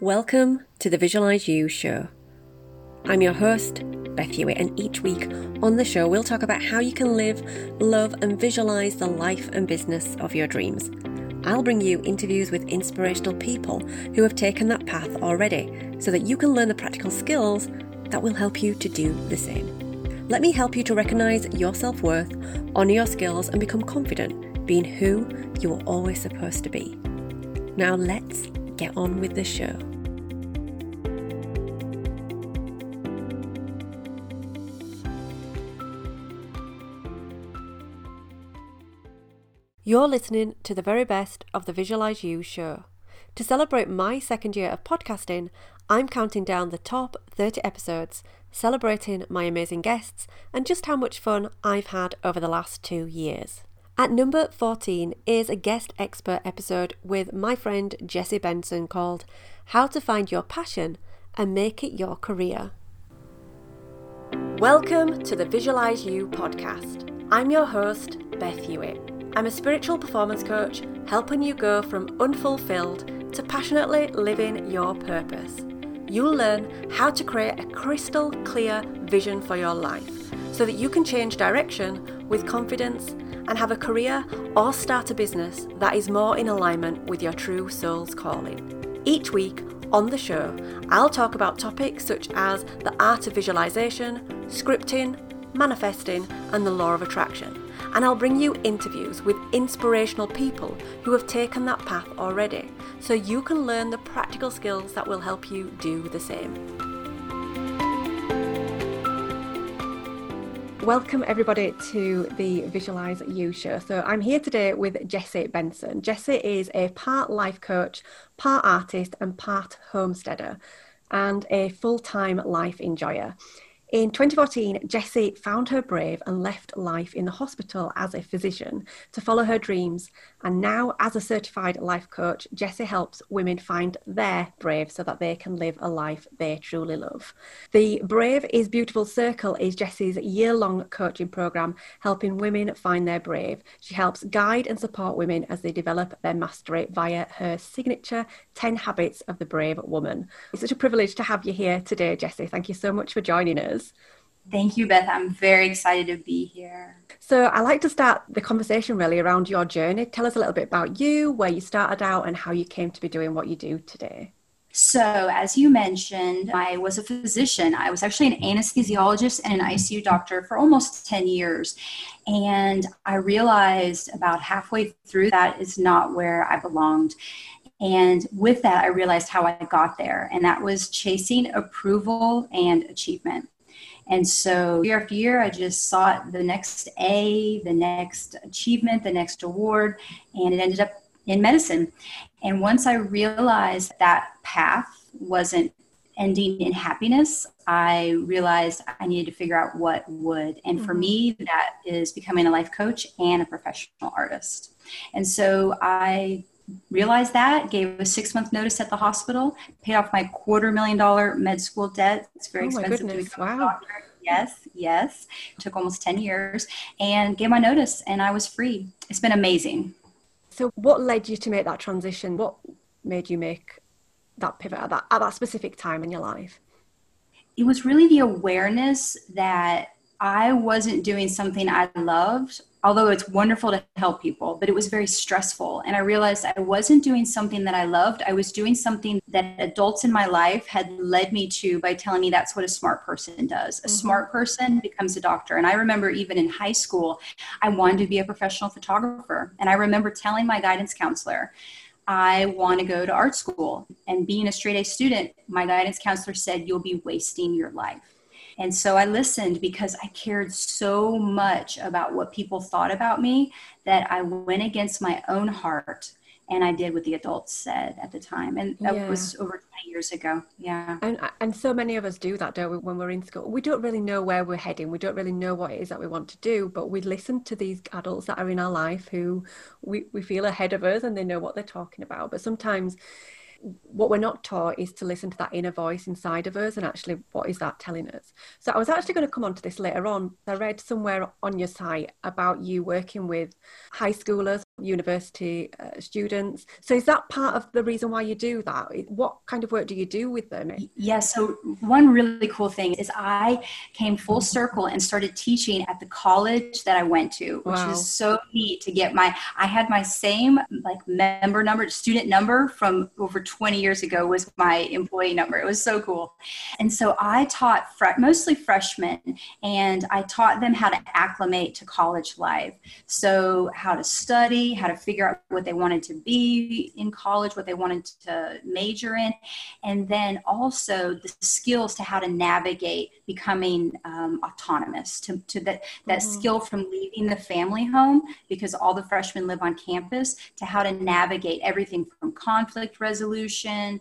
Welcome to the Visualize You show. I'm your host, Beth Hewitt, and each week on the show, we'll talk about how you can live, love, and visualize the life and business of your dreams. I'll bring you interviews with inspirational people who have taken that path already so that you can learn the practical skills that will help you to do the same. Let me help you to recognize your self worth, honor your skills, and become confident being who you were always supposed to be. Now, let's get on with the show. You're listening to the very best of the Visualize You show. To celebrate my second year of podcasting, I'm counting down the top 30 episodes, celebrating my amazing guests and just how much fun I've had over the last two years. At number 14 is a guest expert episode with my friend Jessie Benson called How to Find Your Passion and Make It Your Career. Welcome to the Visualize You podcast. I'm your host, Beth Hewitt. I'm a spiritual performance coach helping you go from unfulfilled to passionately living your purpose. You'll learn how to create a crystal clear vision for your life so that you can change direction with confidence and have a career or start a business that is more in alignment with your true soul's calling. Each week on the show, I'll talk about topics such as the art of visualization, scripting, manifesting, and the law of attraction and I'll bring you interviews with inspirational people who have taken that path already so you can learn the practical skills that will help you do the same. Welcome, everybody, to the Visualize You show. So, I'm here today with Jessie Benson. Jessie is a part life coach, part artist, and part homesteader, and a full time life enjoyer. In 2014, Jessie found her brave and left life in the hospital as a physician to follow her dreams. And now, as a certified life coach, Jessie helps women find their brave so that they can live a life they truly love. The Brave is Beautiful Circle is Jessie's year long coaching program helping women find their brave. She helps guide and support women as they develop their mastery via her signature 10 Habits of the Brave Woman. It's such a privilege to have you here today, Jessie. Thank you so much for joining us. Thank you, Beth. I'm very excited to be here. So, I like to start the conversation really around your journey. Tell us a little bit about you, where you started out, and how you came to be doing what you do today. So, as you mentioned, I was a physician. I was actually an anesthesiologist and an ICU doctor for almost 10 years. And I realized about halfway through that is not where I belonged. And with that, I realized how I got there, and that was chasing approval and achievement. And so year after year, I just sought the next A, the next achievement, the next award, and it ended up in medicine. And once I realized that path wasn't ending in happiness, I realized I needed to figure out what would. And for mm-hmm. me, that is becoming a life coach and a professional artist. And so I realized that, gave a six month notice at the hospital, paid off my quarter million dollar med school debt. It's very oh expensive to become wow. a doctor. Yes, yes. It took almost 10 years and gave my notice and I was free. It's been amazing. So what led you to make that transition? What made you make that pivot at that, at that specific time in your life? It was really the awareness that I wasn't doing something I loved although it's wonderful to help people, but it was very stressful. And I realized I wasn't doing something that I loved. I was doing something that adults in my life had led me to by telling me that's what a smart person does. A mm-hmm. smart person becomes a doctor. And I remember even in high school, I wanted to be a professional photographer. And I remember telling my guidance counselor, I want to go to art school. And being a straight A student, my guidance counselor said, You'll be wasting your life. And so I listened because I cared so much about what people thought about me that I went against my own heart and I did what the adults said at the time. And that yeah. was over 20 years ago. Yeah. And, uh, and so many of us do that, don't we, when we're in school? We don't really know where we're heading. We don't really know what it is that we want to do, but we listen to these adults that are in our life who we, we feel ahead of us and they know what they're talking about. But sometimes what we're not taught is to listen to that inner voice inside of us and actually what is that telling us. So i was actually going to come on to this later on. I read somewhere on your site about you working with high schoolers university uh, students. So is that part of the reason why you do that? What kind of work do you do with them? Yeah, so one really cool thing is I came full circle and started teaching at the college that I went to, which wow. is so neat to get my I had my same like member number, student number from over 20 years ago was my employee number. It was so cool. And so I taught fr- mostly freshmen and I taught them how to acclimate to college life. So how to study how to figure out what they wanted to be in college, what they wanted to major in, and then also the skills to how to navigate becoming um, autonomous, to, to that, that mm-hmm. skill from leaving the family home, because all the freshmen live on campus, to how to navigate everything from conflict resolution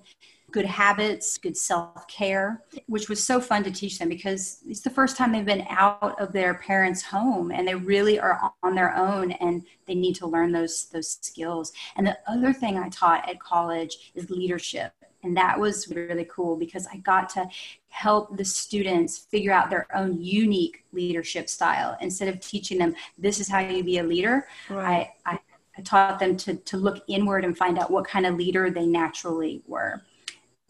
good habits, good self care, which was so fun to teach them because it's the first time they've been out of their parents' home and they really are on their own and they need to learn those those skills. And the other thing I taught at college is leadership. And that was really cool because I got to help the students figure out their own unique leadership style instead of teaching them this is how you be a leader. Right. I, I I taught them to, to look inward and find out what kind of leader they naturally were.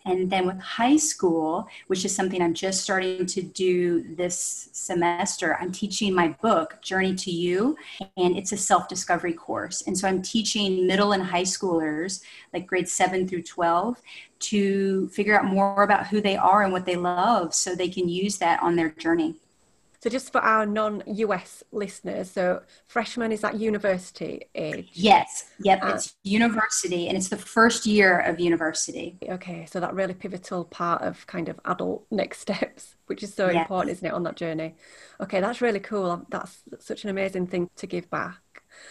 And then with high school, which is something I'm just starting to do this semester, I'm teaching my book, Journey to You, and it's a self discovery course. And so I'm teaching middle and high schoolers, like grades 7 through 12, to figure out more about who they are and what they love so they can use that on their journey. So just for our non-US listeners, so freshman is that university age? Yes. Yep. Uh, it's university and it's the first year of university. Okay. So that really pivotal part of kind of adult next steps, which is so yes. important, isn't it, on that journey? Okay, that's really cool. That's such an amazing thing to give back.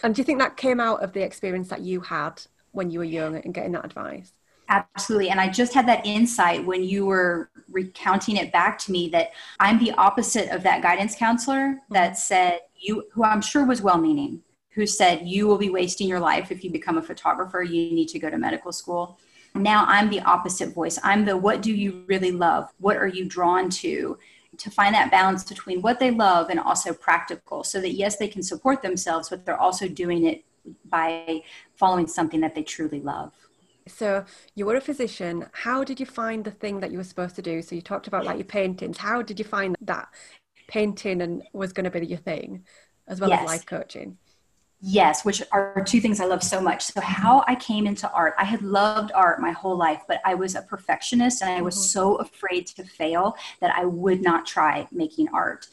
And do you think that came out of the experience that you had when you were young and getting that advice? Absolutely. And I just had that insight when you were recounting it back to me that I'm the opposite of that guidance counselor that mm-hmm. said, you, who I'm sure was well meaning, who said, you will be wasting your life if you become a photographer. You need to go to medical school. Now I'm the opposite voice. I'm the what do you really love? What are you drawn to? To find that balance between what they love and also practical so that yes, they can support themselves, but they're also doing it by following something that they truly love. So you were a physician. How did you find the thing that you were supposed to do? So you talked about like your paintings. How did you find that painting and was going to be your thing, as well yes. as life coaching? Yes, which are two things I love so much. So, how I came into art, I had loved art my whole life, but I was a perfectionist and I was mm-hmm. so afraid to fail that I would not try making art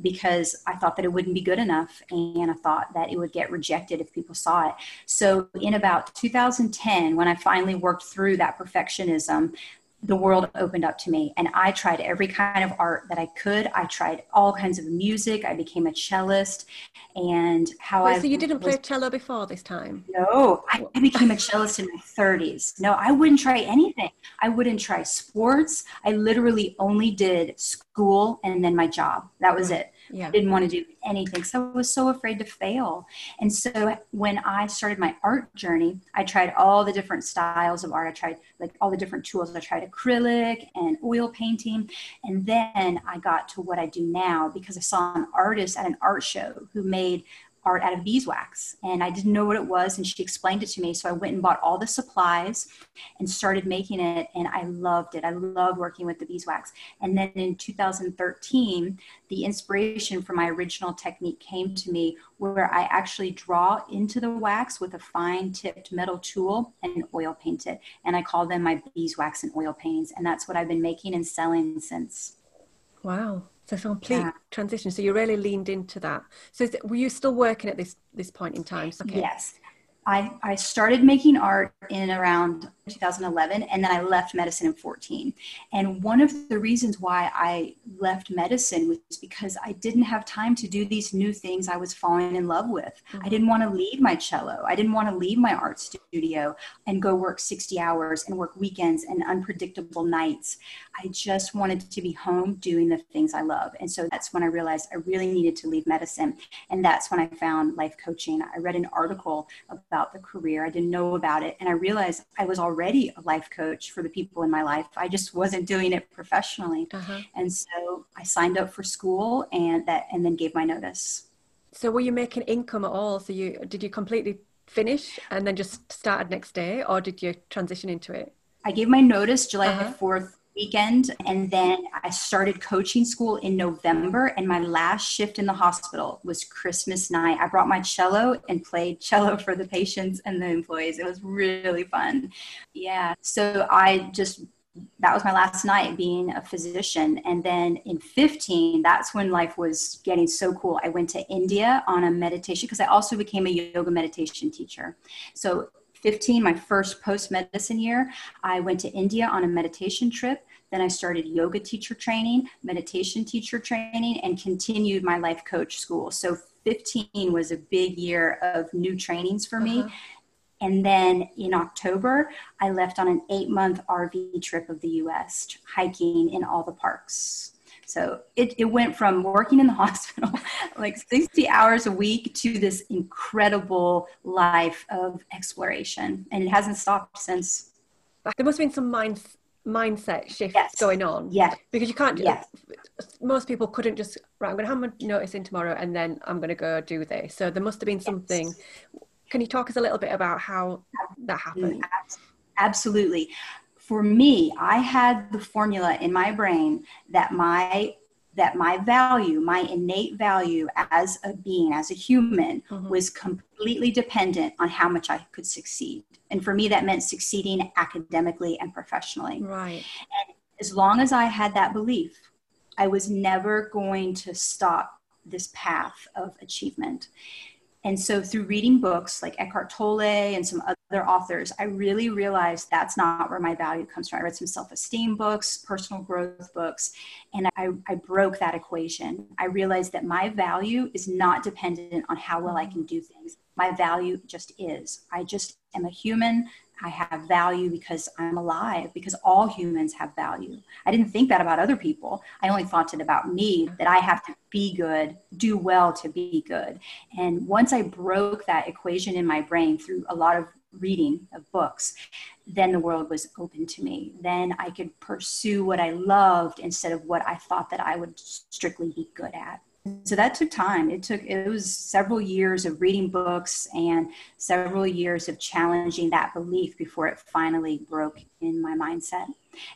because I thought that it wouldn't be good enough and I thought that it would get rejected if people saw it. So, in about 2010, when I finally worked through that perfectionism, the world opened up to me. And i tried every kind of art that i could. I tried all kinds of music. I became a cellist. And how i so you didn't was, play cello before this time? No I, I became a cellist in my 30s no i wouldn't try anything. I wouldn't try sports. I literally only did school and then my job. That was mm-hmm. it yeah. I didn't want to do anything. So I was so afraid to fail. And so when I started my art journey, I tried all the different styles of art. I tried like all the different tools. I tried acrylic and oil painting. And then I got to what I do now because I saw an artist at an art show who made art out of beeswax and I didn't know what it was and she explained it to me so I went and bought all the supplies and started making it and I loved it. I loved working with the beeswax. And then in 2013 the inspiration for my original technique came to me where I actually draw into the wax with a fine tipped metal tool and oil paint it and I call them my beeswax and oil paints and that's what I've been making and selling since. Wow. So it's a complete yeah. transition. So you really leaned into that. So it, were you still working at this this point in time? Okay. Yes. I, I started making art in around 2011 and then I left medicine in 14. And one of the reasons why I left medicine was because I didn't have time to do these new things I was falling in love with. Mm-hmm. I didn't want to leave my cello. I didn't want to leave my art studio and go work 60 hours and work weekends and unpredictable nights. I just wanted to be home doing the things I love. And so that's when I realized I really needed to leave medicine. And that's when I found life coaching. I read an article about the career. I didn't know about it. And I realized I was already a life coach for the people in my life. I just wasn't doing it professionally. Uh-huh. And so I signed up for school and that and then gave my notice. So were you making income at all? So you did you completely finish and then just started next day, or did you transition into it? I gave my notice July uh-huh. 4th weekend and then I started coaching school in November and my last shift in the hospital was Christmas night. I brought my cello and played cello for the patients and the employees. It was really fun. Yeah. So I just that was my last night being a physician. And then in 15, that's when life was getting so cool. I went to India on a meditation because I also became a yoga meditation teacher. So 15, my first post medicine year, I went to India on a meditation trip. Then I started yoga teacher training, meditation teacher training, and continued my life coach school. So 15 was a big year of new trainings for me. Uh-huh. And then in October, I left on an eight month RV trip of the US, hiking in all the parks. So it, it went from working in the hospital, like 60 hours a week, to this incredible life of exploration. And it hasn't stopped since. There must have been some mind, mindset shifts yes. going on. Yeah. Because you can't, yes. most people couldn't just, right, I'm going to have my notice in tomorrow and then I'm going to go do this. So there must have been something. Yes can you talk us a little bit about how that happened? Absolutely. For me, I had the formula in my brain that my that my value, my innate value as a being, as a human, mm-hmm. was completely dependent on how much I could succeed. And for me, that meant succeeding academically and professionally. Right. And as long as I had that belief, I was never going to stop this path of achievement. And so through reading books like Eckhart Tolle and some other authors, I really realized that's not where my value comes from. I read some self-esteem books, personal growth books, and I, I broke that equation. I realized that my value is not dependent on how well I can do things. My value just is. I just am a human I have value because I'm alive, because all humans have value. I didn't think that about other people. I only thought it about me that I have to be good, do well to be good. And once I broke that equation in my brain through a lot of reading of books, then the world was open to me. Then I could pursue what I loved instead of what I thought that I would strictly be good at so that took time. It took it was several years of reading books and several years of challenging that belief before it finally broke in my mindset.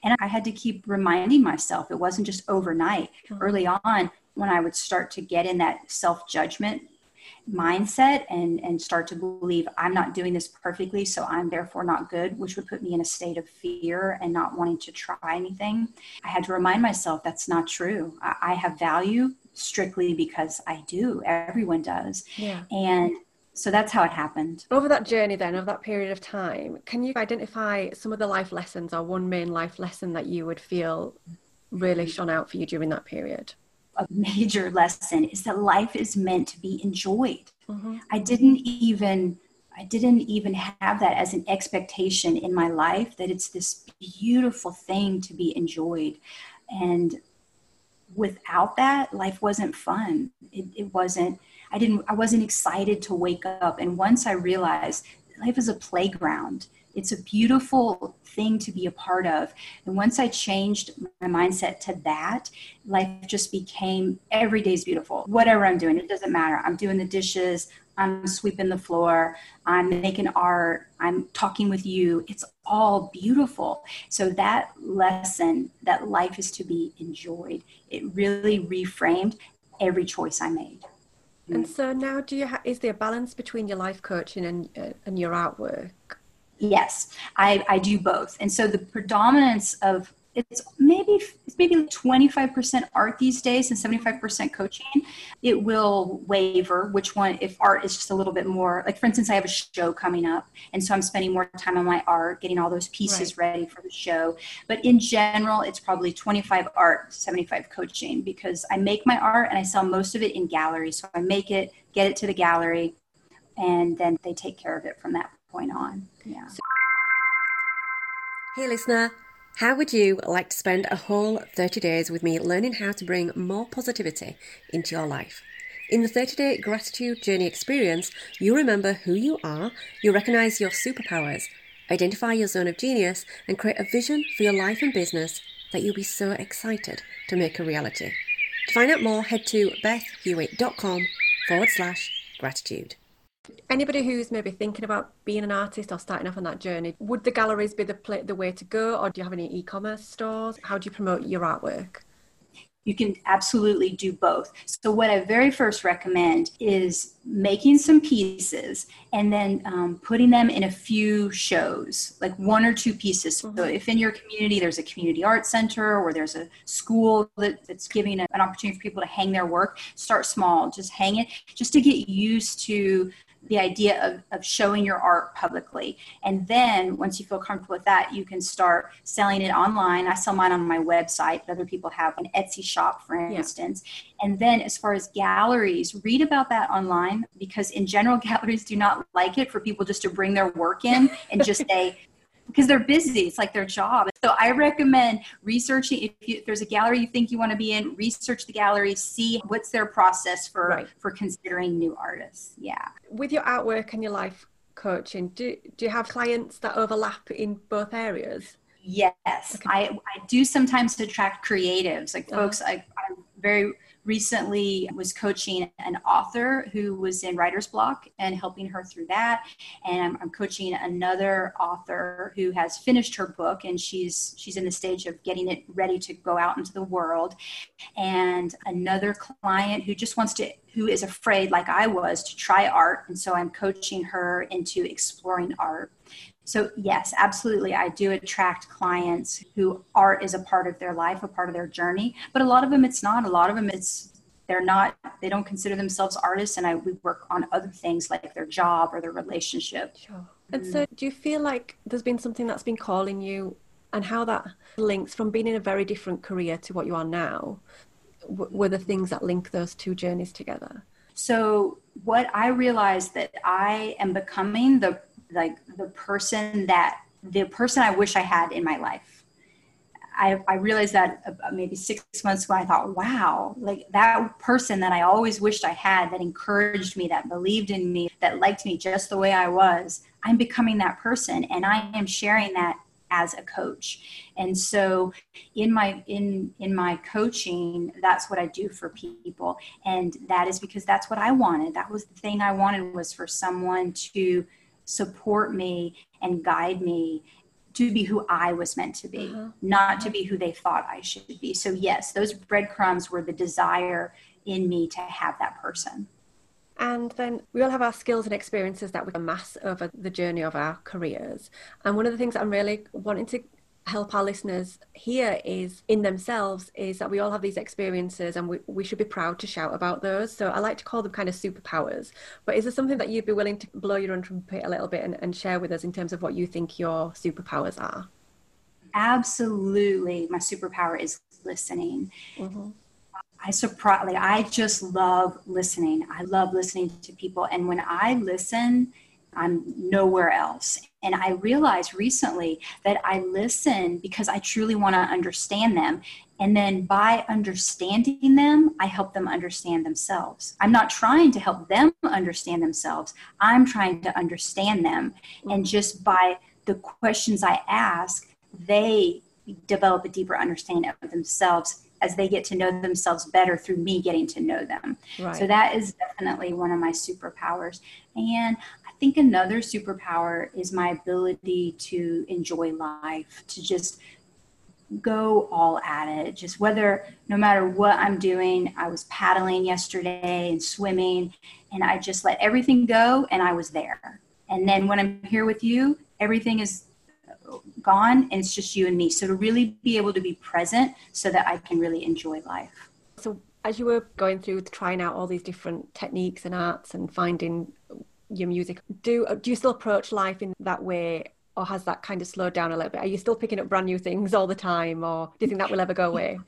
And i had to keep reminding myself it wasn't just overnight. Mm-hmm. early on when i would start to get in that self-judgment mindset and and start to believe i'm not doing this perfectly so i'm therefore not good which would put me in a state of fear and not wanting to try anything i had to remind myself that's not true. I, I have value strictly because I do. Everyone does. Yeah. And so that's how it happened. Over that journey, then, of that period of time, can you identify some of the life lessons or one main life lesson that you would feel really shone out for you during that period? A major lesson is that life is meant to be enjoyed. Mm-hmm. I didn't even I didn't even have that as an expectation in my life that it's this beautiful thing to be enjoyed. And without that, life wasn't fun. It, it wasn't, I didn't, I wasn't excited to wake up. And once I realized life is a playground, it's a beautiful thing to be a part of. And once I changed my mindset to that, life just became every day is beautiful. Whatever I'm doing, it doesn't matter. I'm doing the dishes, I'm sweeping the floor, I'm making art, I'm talking with you. It's all beautiful. So that lesson that life is to be enjoyed, it really reframed every choice I made. And so now, do you ha- is there a balance between your life coaching and uh, and your artwork? Yes, I, I do both. And so the predominance of it's maybe it's maybe 25% art these days and 75% coaching it will waver which one if art is just a little bit more like for instance i have a show coming up and so i'm spending more time on my art getting all those pieces right. ready for the show but in general it's probably 25 art 75 coaching because i make my art and i sell most of it in galleries so i make it get it to the gallery and then they take care of it from that point on yeah hey listener how would you like to spend a whole 30 days with me learning how to bring more positivity into your life? In the 30 day gratitude journey experience, you remember who you are, you recognize your superpowers, identify your zone of genius, and create a vision for your life and business that you'll be so excited to make a reality. To find out more, head to bethhewitt.com forward slash gratitude. Anybody who's maybe thinking about being an artist or starting off on that journey, would the galleries be the, pl- the way to go, or do you have any e commerce stores? How do you promote your artwork? you can absolutely do both. So, what I very first recommend is making some pieces and then um, putting them in a few shows, like one or two pieces. Mm-hmm. So, if in your community there's a community art center or there's a school that, that's giving a, an opportunity for people to hang their work, start small, just hang it, just to get used to the idea of, of showing your art publicly. And then once you feel comfortable with that, you can start selling it online. I sell mine on my website, but other people have an Etsy shop, for instance. Yeah. And then as far as galleries, read about that online because in general, galleries do not like it for people just to bring their work in and just say, because they're busy. It's like their job. So I recommend researching. If, you, if, there's a gallery you think you want to be in, research the gallery, see what's their process for right. for considering new artists. Yeah. With your artwork and your life coaching, do do you have clients that overlap in both areas? Yes, okay. I, I do sometimes attract creatives, like uh-huh. folks. I, I'm very recently was coaching an author who was in writer's block and helping her through that. And i'm coaching another author who has finished her book and she's she's in the stage of getting it ready to go out into the world. And another client who just wants to who is afraid like i was to try art. And so i'm coaching her into exploring art so, yes, absolutely. I do attract clients who art is a part of their life, a part of their journey. But a lot of them, it's not. A lot of them, it's they're not they don't consider themselves artists and i we work on other things like their job or their relationship sure and mm. so do you feel like there's been something that's been calling you and how that links from being in a very different career to what you are now were the things that link those two journeys together so what i realized that i am becoming the like the person that the person I wish I had in my life. I, I realized that uh, maybe six months ago, I thought, wow, like that person that I always wished I had that encouraged me, that believed in me, that liked me just the way I was, I'm becoming that person. And I am sharing that as a coach and so in my in in my coaching that's what i do for people and that is because that's what i wanted that was the thing i wanted was for someone to support me and guide me to be who I was meant to be, uh-huh. not to be who they thought I should be. So, yes, those breadcrumbs were the desire in me to have that person. And then we all have our skills and experiences that we amass over the journey of our careers. And one of the things I'm really wanting to help our listeners here is in themselves is that we all have these experiences and we, we should be proud to shout about those. So i like to call them kind of superpowers. But is there something that you'd be willing to blow your own trumpet a little bit and, and share with us in terms of what you think your superpowers are? Absolutely. My superpower is listening. Mm-hmm. I surprise like I just love listening. I love listening to people. And when I listen, I'm nowhere else. And I realized recently that I listen because I truly want to understand them. And then by understanding them, I help them understand themselves. I'm not trying to help them understand themselves, I'm trying to understand them. And mm-hmm. just by the questions I ask, they develop a deeper understanding of themselves as they get to know themselves better through me getting to know them. Right. So that is definitely one of my superpowers. And think another superpower is my ability to enjoy life, to just go all at it. Just whether, no matter what I'm doing, I was paddling yesterday and swimming, and I just let everything go and I was there. And then when I'm here with you, everything is gone and it's just you and me. So to really be able to be present so that I can really enjoy life. So as you were going through trying out all these different techniques and arts and finding your music. Do do you still approach life in that way, or has that kind of slowed down a little bit? Are you still picking up brand new things all the time, or do you think that will ever go away?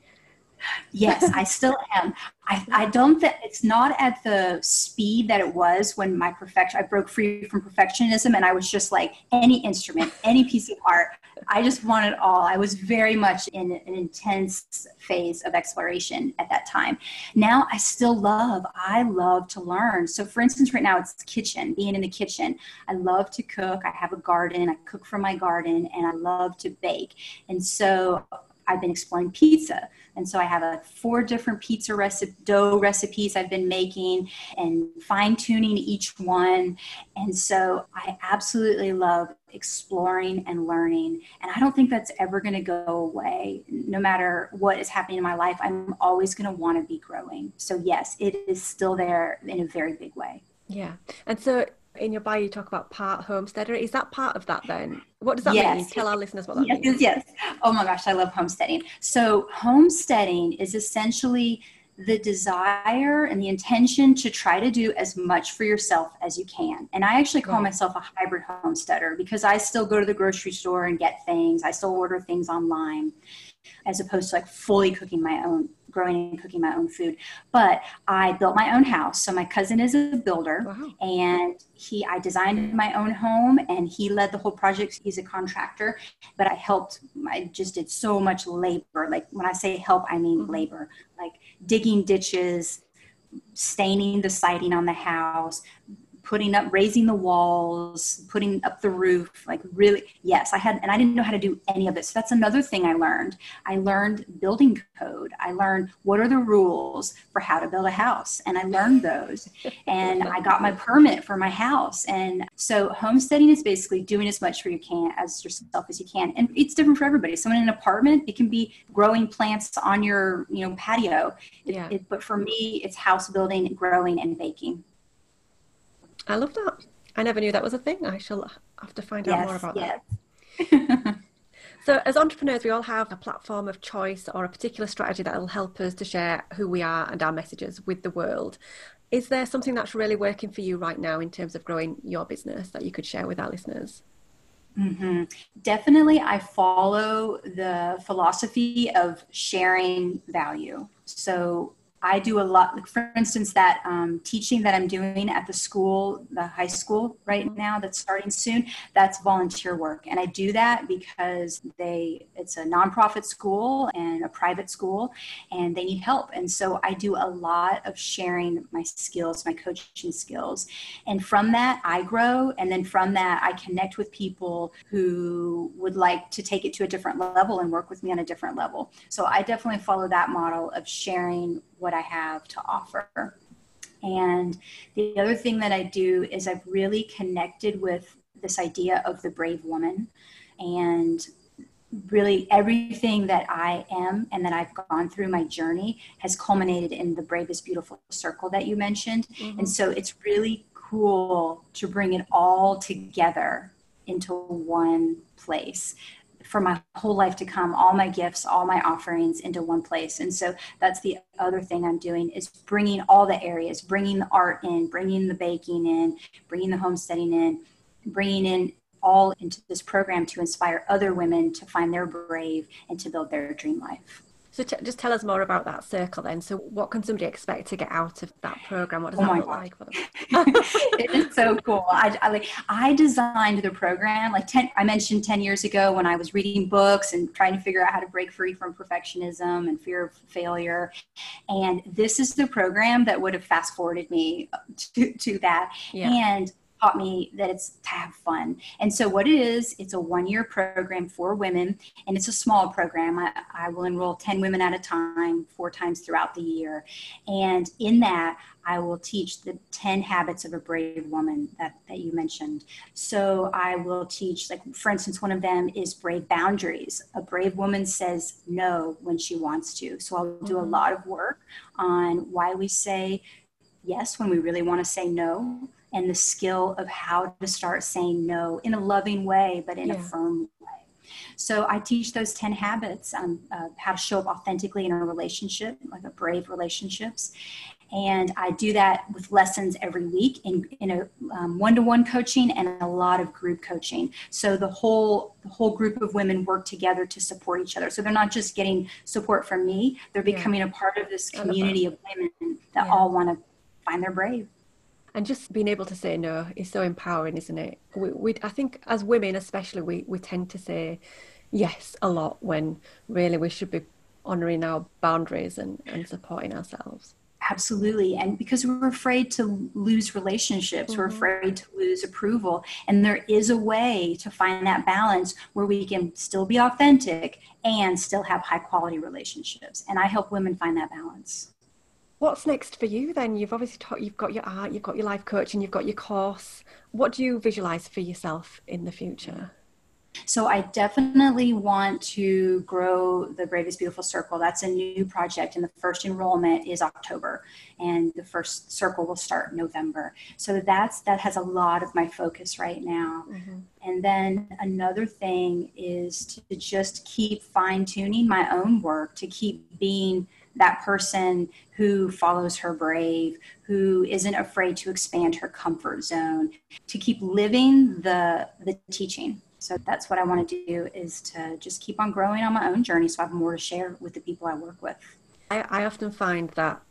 Yes, I still am. I, I don't think it's not at the speed that it was when my perfection, I broke free from perfectionism and I was just like any instrument, any piece of art. I just wanted all. I was very much in an intense phase of exploration at that time. Now I still love, I love to learn. So, for instance, right now it's kitchen, being in the kitchen. I love to cook. I have a garden. I cook from my garden and I love to bake. And so I've been exploring pizza. And so I have a four different pizza recipe, dough recipes I've been making and fine tuning each one. And so I absolutely love exploring and learning. And I don't think that's ever going to go away. No matter what is happening in my life, I'm always going to want to be growing. So, yes, it is still there in a very big way. Yeah. And so in your bio you talk about part homesteader. Is that part of that then? What does that yes. mean? Tell our listeners what that yes, means. Yes, Oh my gosh, I love homesteading. So homesteading is essentially the desire and the intention to try to do as much for yourself as you can. And I actually call right. myself a hybrid homesteader because I still go to the grocery store and get things. I still order things online as opposed to like fully cooking my own growing and cooking my own food. But I built my own house. So my cousin is a builder wow. and he I designed my own home and he led the whole project. He's a contractor, but I helped I just did so much labor. Like when I say help, I mean mm-hmm. labor. Like digging ditches, staining the siding on the house, putting up raising the walls putting up the roof like really yes i had and i didn't know how to do any of this so that's another thing i learned. I learned building code. I learned what are the rules for how to build a house and i learned those. And i got my permit for my house. And so homesteading is basically doing as much for you can as yourself as you can. And it's different for everybody. Someone in an apartment it can be growing plants on your you know patio. Yeah. It, but for me it's house building growing and baking I love that. I never knew that was a thing. I shall have to find yes, out more about yes. that. so, as entrepreneurs, we all have a platform of choice or a particular strategy that will help us to share who we are and our messages with the world. Is there something that's really working for you right now in terms of growing your business that you could share with our listeners? Mm-hmm. Definitely, I follow the philosophy of sharing value. So, I do a lot, like for instance, that um, teaching that I'm doing at the school, the high school right now that's starting soon, that's volunteer work. And I do that because they, it's a nonprofit school and a private school and they need help. And so I do a lot of sharing my skills, my coaching skills. And from that, I grow. And then from that, I connect with people who would like to take it to a different level and work with me on a different level. So I definitely follow that model of sharing what I have to offer. And the other thing that I do is I've really connected with this idea of the brave woman and really everything that I am and that I've gone through my journey has culminated in the bravest beautiful circle that you mentioned. Mm-hmm. And so it's really cool to bring it all together into one place for my whole life to come all my gifts all my offerings into one place. And so that's the other thing i'm doing is bringing all the areas bringing the art in bringing the baking in bringing the homesteading in bringing in all into this program to inspire other women to find their brave and to build their dream life so t- just tell us more about that circle then. So what can somebody expect to get out of that program? What does oh that look God. like for them? it is so cool. I, I, like I designed the program like 10 I mentioned 10 years ago when I was reading books and trying to figure out how to break free from perfectionism and fear of failure. And this is the program that would have fast forwarded me uh, to, to that. Yeah. And taught me that it's to have fun. And so, what it is, it's a one year program for women, and it's a small program. I, I, will enroll 10 women at a time, four times throughout the year. And in that, I will teach the 10 habits of a brave woman that, that you mentioned. So, I will teach, like, for instance, one of them is brave boundaries. A brave woman says no when she wants to. So, I'll do a mm-hmm. lot of work on why we say yes when we really want to say no and the skill of how to start saying no in a loving way, but in yeah. a firm way. So I teach those 10 habits on uh, how to show up authentically in a relationship, like a brave relationships. And I do that with lessons every week in, in a um, one-to-one coaching and a lot of group coaching. So the whole the whole group of women work together to support each other. So they're not just getting support from me; they're becoming yeah. a part of this community of women that yeah. all want to find their brave and just being able to say no is so empowering isn't it we, we i think as women especially we, we tend to say yes a lot when really we should be honoring our boundaries and, and supporting ourselves Absolutely. And because we're afraid to lose relationships, mm-hmm. we're afraid to lose approval. And there is a way to find that balance where we can still be authentic and still have high quality relationships. And I help women find that balance. What's next for you then? You've obviously taught, you've got your art, you've got your life coaching, you've got your course. What do you visualize for yourself in the future? So I definitely want to grow the is Beautiful Circle. That's a new project, and the first enrollment is October, and the first circle will start November. So that's that has a lot of my focus right now. Mm-hmm. And then another thing is to just keep fine tuning my own work, to keep being that person who follows her brave, who isn't afraid to expand her comfort zone, to keep living the the teaching so that's what I want to do is to just keep on growing on my own journey so I have more to share with the people I work with. I, I often find that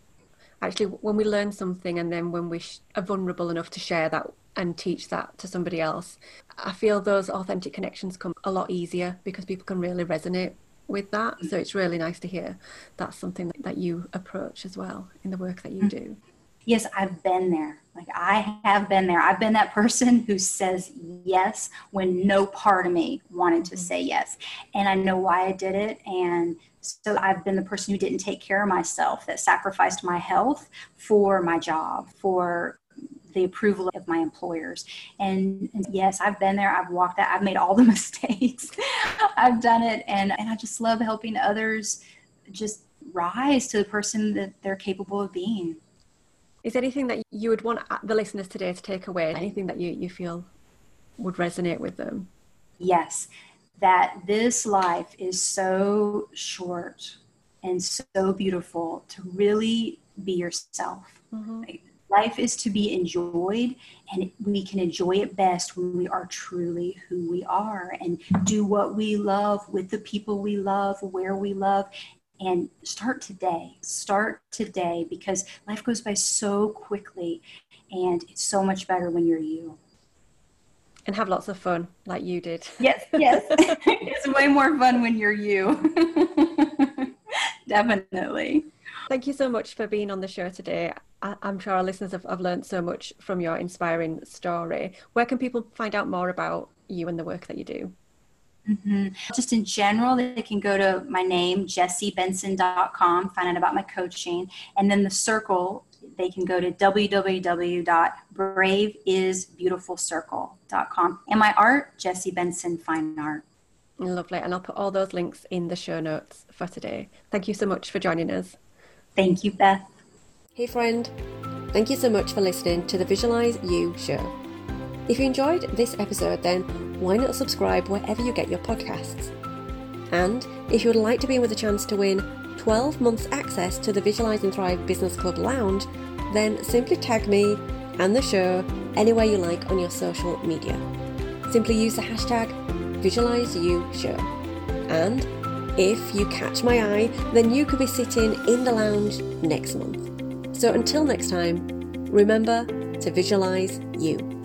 actually when we learn something and then when we are vulnerable enough to share that and teach that to somebody else, I feel those authentic connections come a lot easier because people can really resonate with that. So it's really nice to hear that's something that you approach as well in the work that you mm-hmm. do yes, I've been there. Like I have been there. I've been that person who says yes when no part of me wanted to mm-hmm. say yes. And I know why I did it. And so I've been the person who didn't take care of myself, that sacrificed my health for my job, for the approval of my employers. And, and, yes, I've been there. I've walked that. I've made all the mistakes. I've done it. And, and I just love helping others just rise to the person that they're capable of being. Is there anything that you would want the listeners today to take away? Anything that you, you feel would resonate with them? Yes, that this life is so short and so beautiful to really be yourself. Mm-hmm. Life is to be enjoyed, and we can enjoy it best when we are truly who we are and do what we love with the people we love, where we love, and start today. Start today because life goes by so quickly and it's so much better when you're you. And have lots of fun like you did. Yes, yes. it's way more fun when you're you. Definitely. Thank you so much for being on the show today. I, am sure our listeners have, have learned so much from your inspiring story. Where can people find out more about you and the work that you do? Mm-hmm. Just in general, they can go to my name, jessiebenson.com, find out about my coaching. And then the circle, they can go to www.braveisbeautifulcircle.com. And my art, Jessie Benson Fine Art. Lovely. And I'll put all those links in the show notes for today. Thank you so much for joining us. Thank you, Beth. Hey, friend. Thank you so much for listening to the Visualize You show. If you enjoyed this episode, then why not subscribe wherever you get your podcasts? And if you would like to be in with a chance to win 12 months access to the Visualize and Thrive Business Club Lounge, then simply tag me and the show anywhere you like on your social media. Simply use the hashtag VisualizeYouShow. And if you catch my eye, then you could be sitting in the lounge next month. So until next time, remember to visualize you.